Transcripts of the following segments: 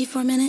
you for a minute?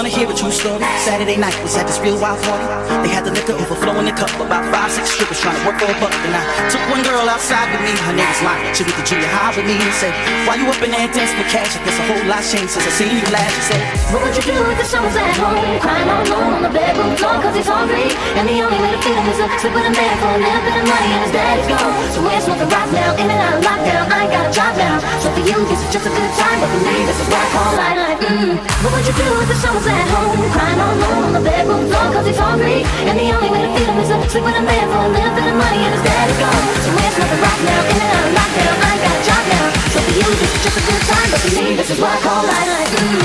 Wanna hear a true story. Saturday night was at this real wild party. They had the liquor overflowing the cup. About five, six strippers trying to work for a buck. And I took one girl outside with me. Her name was Lonnie. She went to junior high with me and said, Why you up in there dancing for cash? I guess a whole lot's changed since I seen you last. She said, What would you do if the son was at home Crying all alone on the bedroom floor cause he's hungry And the only way to feed him is to sleep with a man for a little bit of money and his daddy's gone So we're smoking rock now, in and out of lockdown I ain't got a job now So for you this is just a good time But for me this is what I call life mm. What would you do if the son was at home Crying all alone on the bedroom floor cause he's hungry And the only way to feed him is to sleep with a man for a little bit of money and his daddy's gone. So we're smoking rock now, in and out of lockdown I ain't got a job now. So for you this is just a good time But for me this is what I call life. like, mm.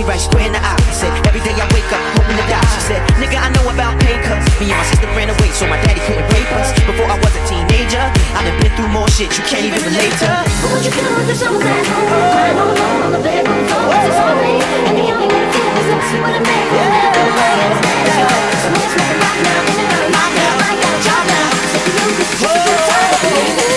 Me right square in the eye. said, Every day I wake up hoping to die. She said, Nigga, I know about pay cuts. Me and my sister ran away, so my daddy couldn't rape us. Before I was a teenager, I've been through more shit you can't even relate to. What would you do if the son was at home? Crying all alone on the bedroom floor cause it's hungry And the only way to feel is to sleep with a man for a little bit of money and his daddy's gone So we're smoking now, in and out of lockdown I ain't got a job now So for you this is just a good time But for me this is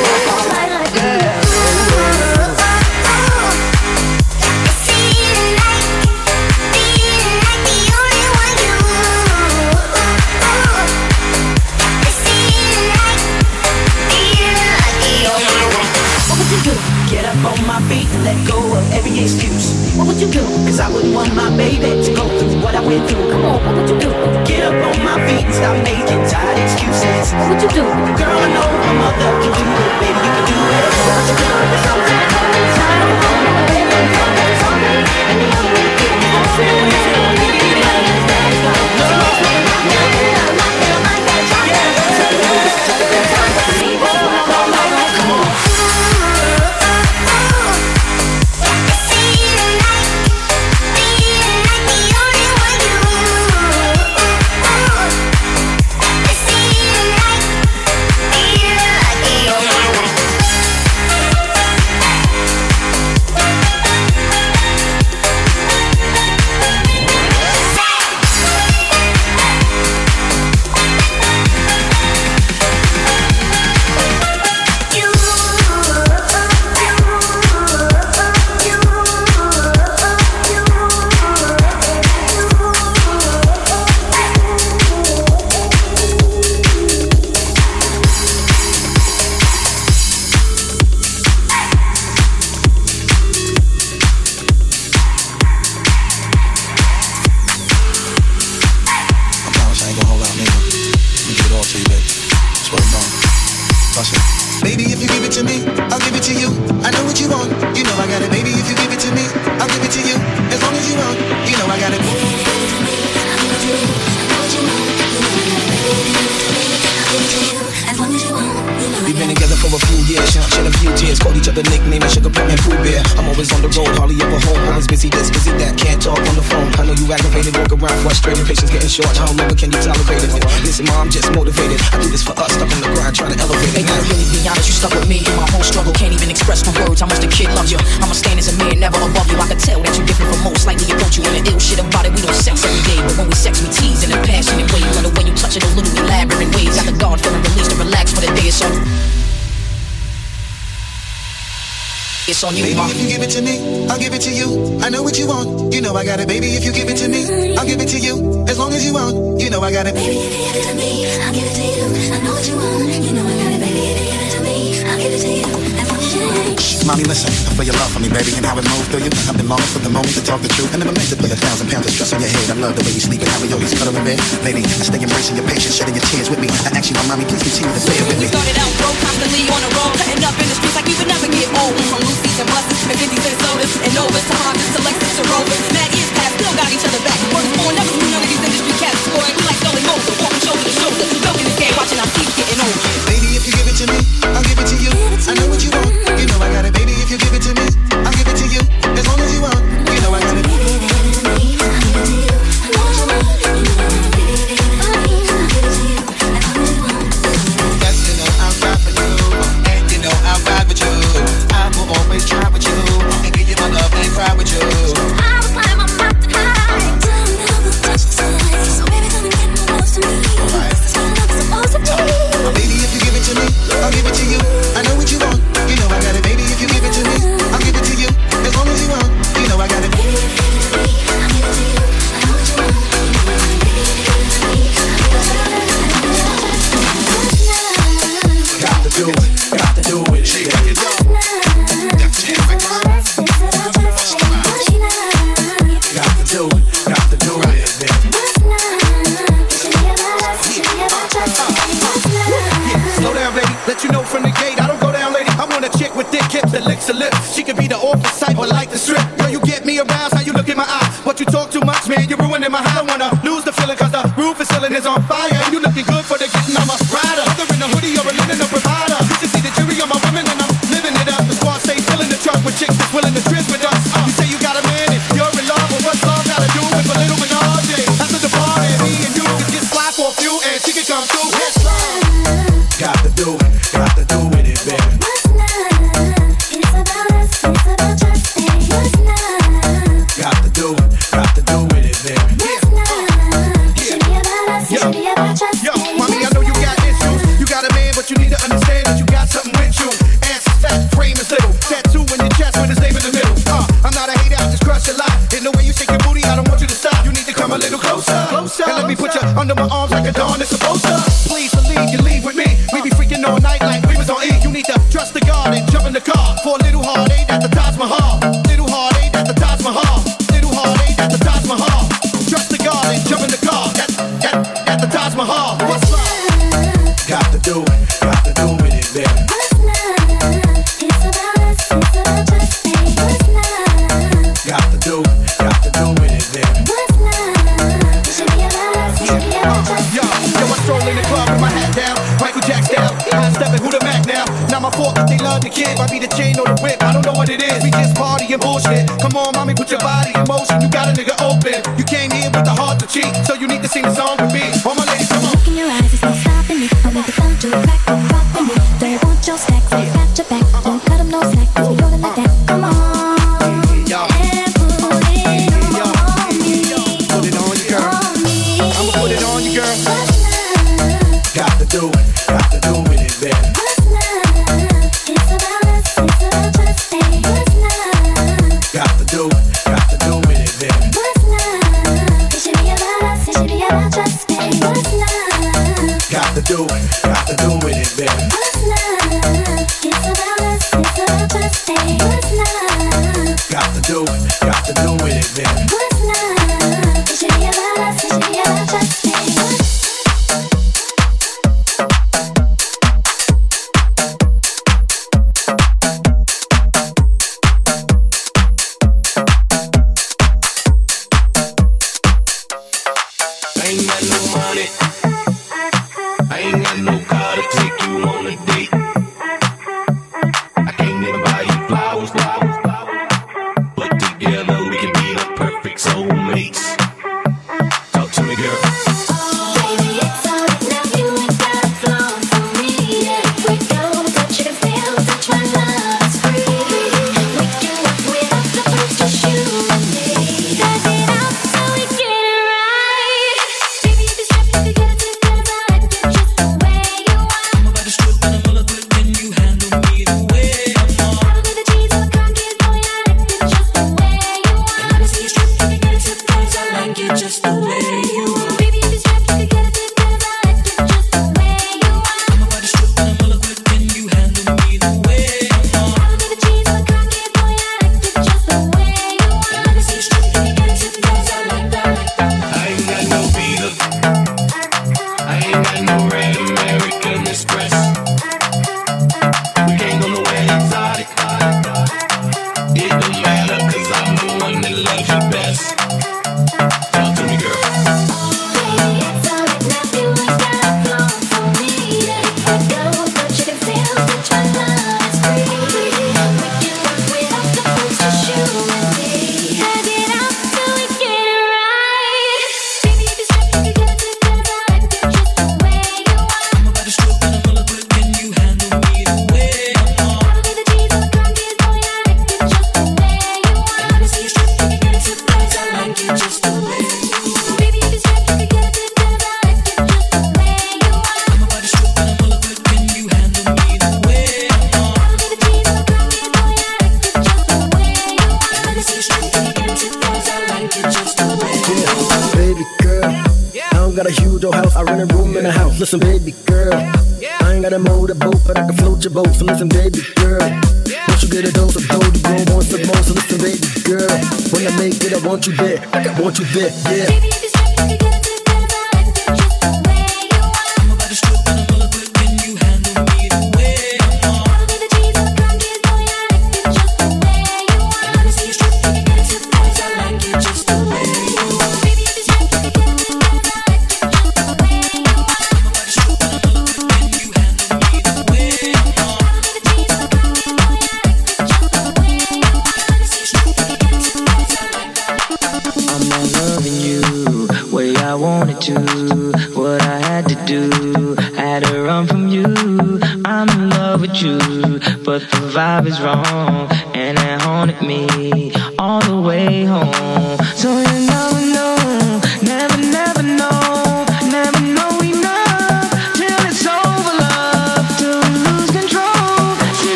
excuse. What would you do? Cause I wouldn't want my baby to go through what I went through. Come on, what would you do? Get up on my feet and stop making tired excuses. What would you do? Girl, I know my mother can do Mommy, listen, I feel your love for me, baby, and how it moves through you. I've been longing for the moment to talk the truth. I never meant to put a thousand pounds of stress on your head. I love the way you sleep and how we always cuddle in bed. baby. I stay embracing your patience, shedding your tears with me. I ask you, my mommy, please continue to bear with me. We started out broke, constantly on the road, cutting up in the streets like we would never get old. From Lucy's and buses, and 50s and sodas, and Novas to Hondas to Lexus to Rovers. Mad years past, still got each other back. Words born, never seen none of these industry cats scoring. We like Dolly Moses, walking shoulder to shoulder. Milking this game, watching our teeth getting old. Baby, if you give it to me, I'll give it to you. I know what you want to me. closer. And let me put you under my arms like a dawn. It's a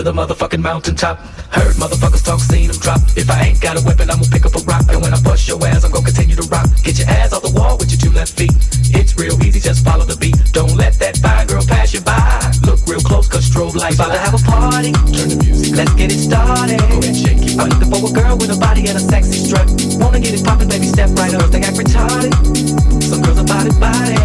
to the motherfucking mountaintop. Heard motherfuckers talk, seen them drop. If I ain't got a weapon, I'm gonna pick up a rock. And when I bust your ass, I'm gonna continue to rock. Get your ass off the wall with your two left feet. It's real easy, just follow the beat. Don't let that fine girl pass you by. Look real close, cause strobe lights. About to have a party. Turn the music. Let's get it started. Go ahead, shake it. I'm looking for a girl with a body and a sexy strut. Wanna get it poppin', baby, step right up. They act retarded. Some girls about it, body.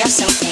yourself.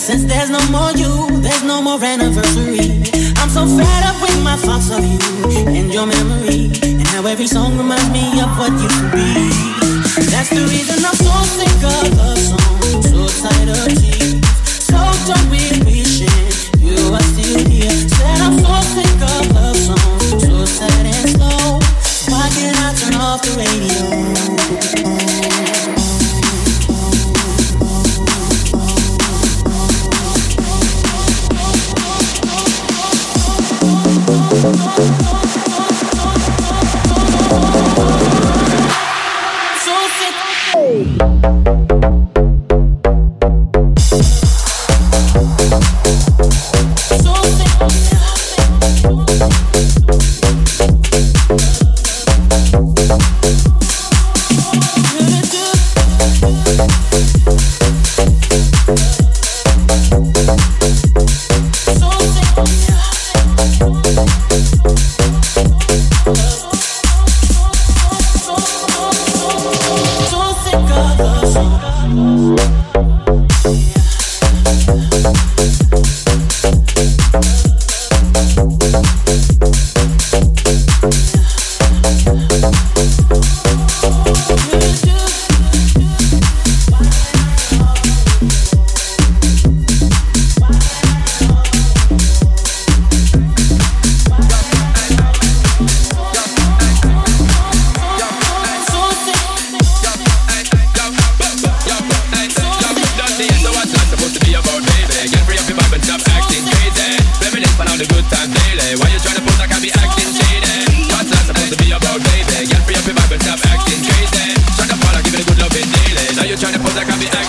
since there's no more you, there's no more anniversary. I'm so fed up with my thoughts of you and your memory, and how every song reminds me of what you could be. Zeca Biel.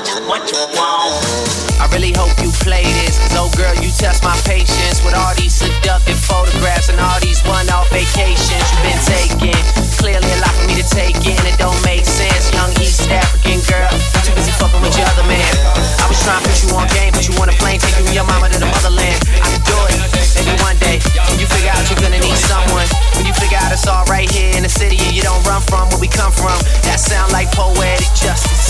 I really hope you play this. Cause oh girl, you test my patience with all these seductive photographs and all these one-off vacations you've been taking. Clearly a lot for me to take in. It don't make sense. Young East African girl, too busy fucking with your other man. I was trying to put you on game, put you on a plane, take you and your mama to the motherland. I could do it. Maybe one day when you figure out you're gonna need someone. When you figure out it's all right here in the city and you don't run from where we come from. That sound like poetic justice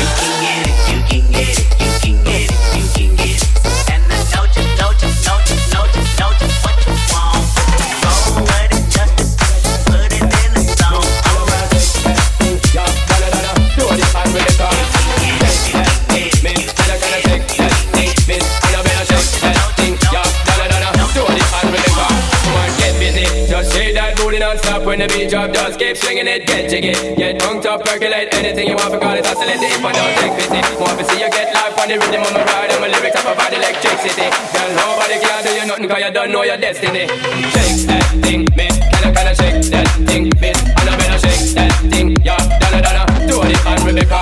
non-stop when the beat drop Just keep swinging it, get jiggy. Get drunk, up, percolate anything you want Forgot it, oscillate if I don't take pity. Want to see you get life on the rhythm of my ride And my lyrics up about electricity. Girl, nobody can do you nothing Cause you don't know your destiny. Shake that thing, miss Can I, can I shake that thing, miss And I better shake that thing, yeah. Donna, Donna, do it and Rebecca.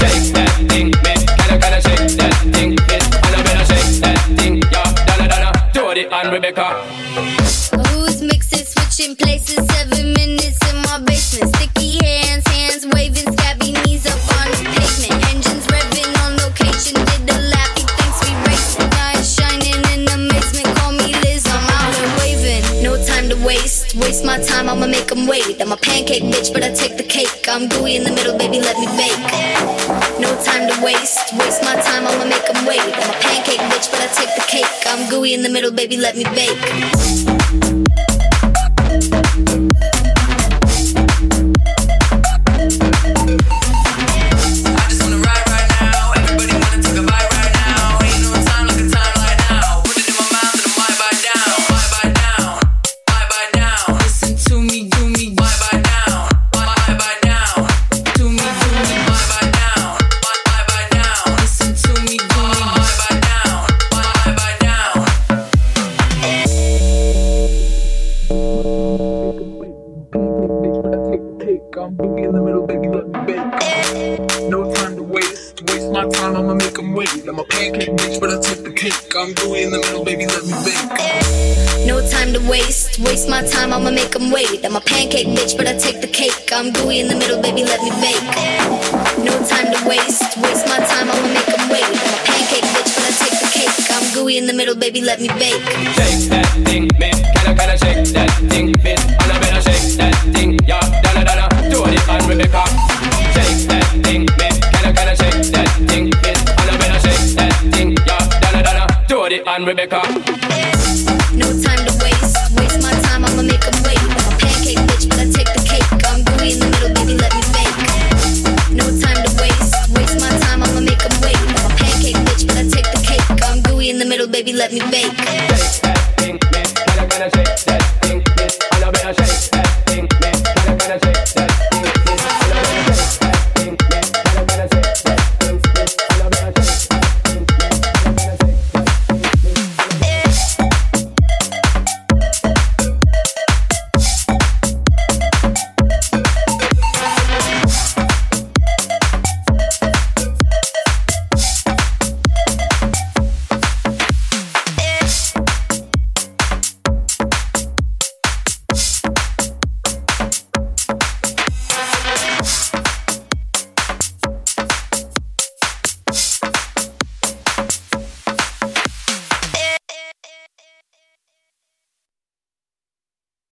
Shake that thing, miss Can I, can I shake that thing, miss And I better shake that thing, yeah. Donna, Donna, do it and Rebecca I'm a pancake bitch, but I take the cake. I'm gooey in the middle, baby, let me bake. No time to waste, waste my time, I'ma make 'em wait. I'm a pancake bitch, but I take the cake. I'm gooey in the middle, baby, let me bake.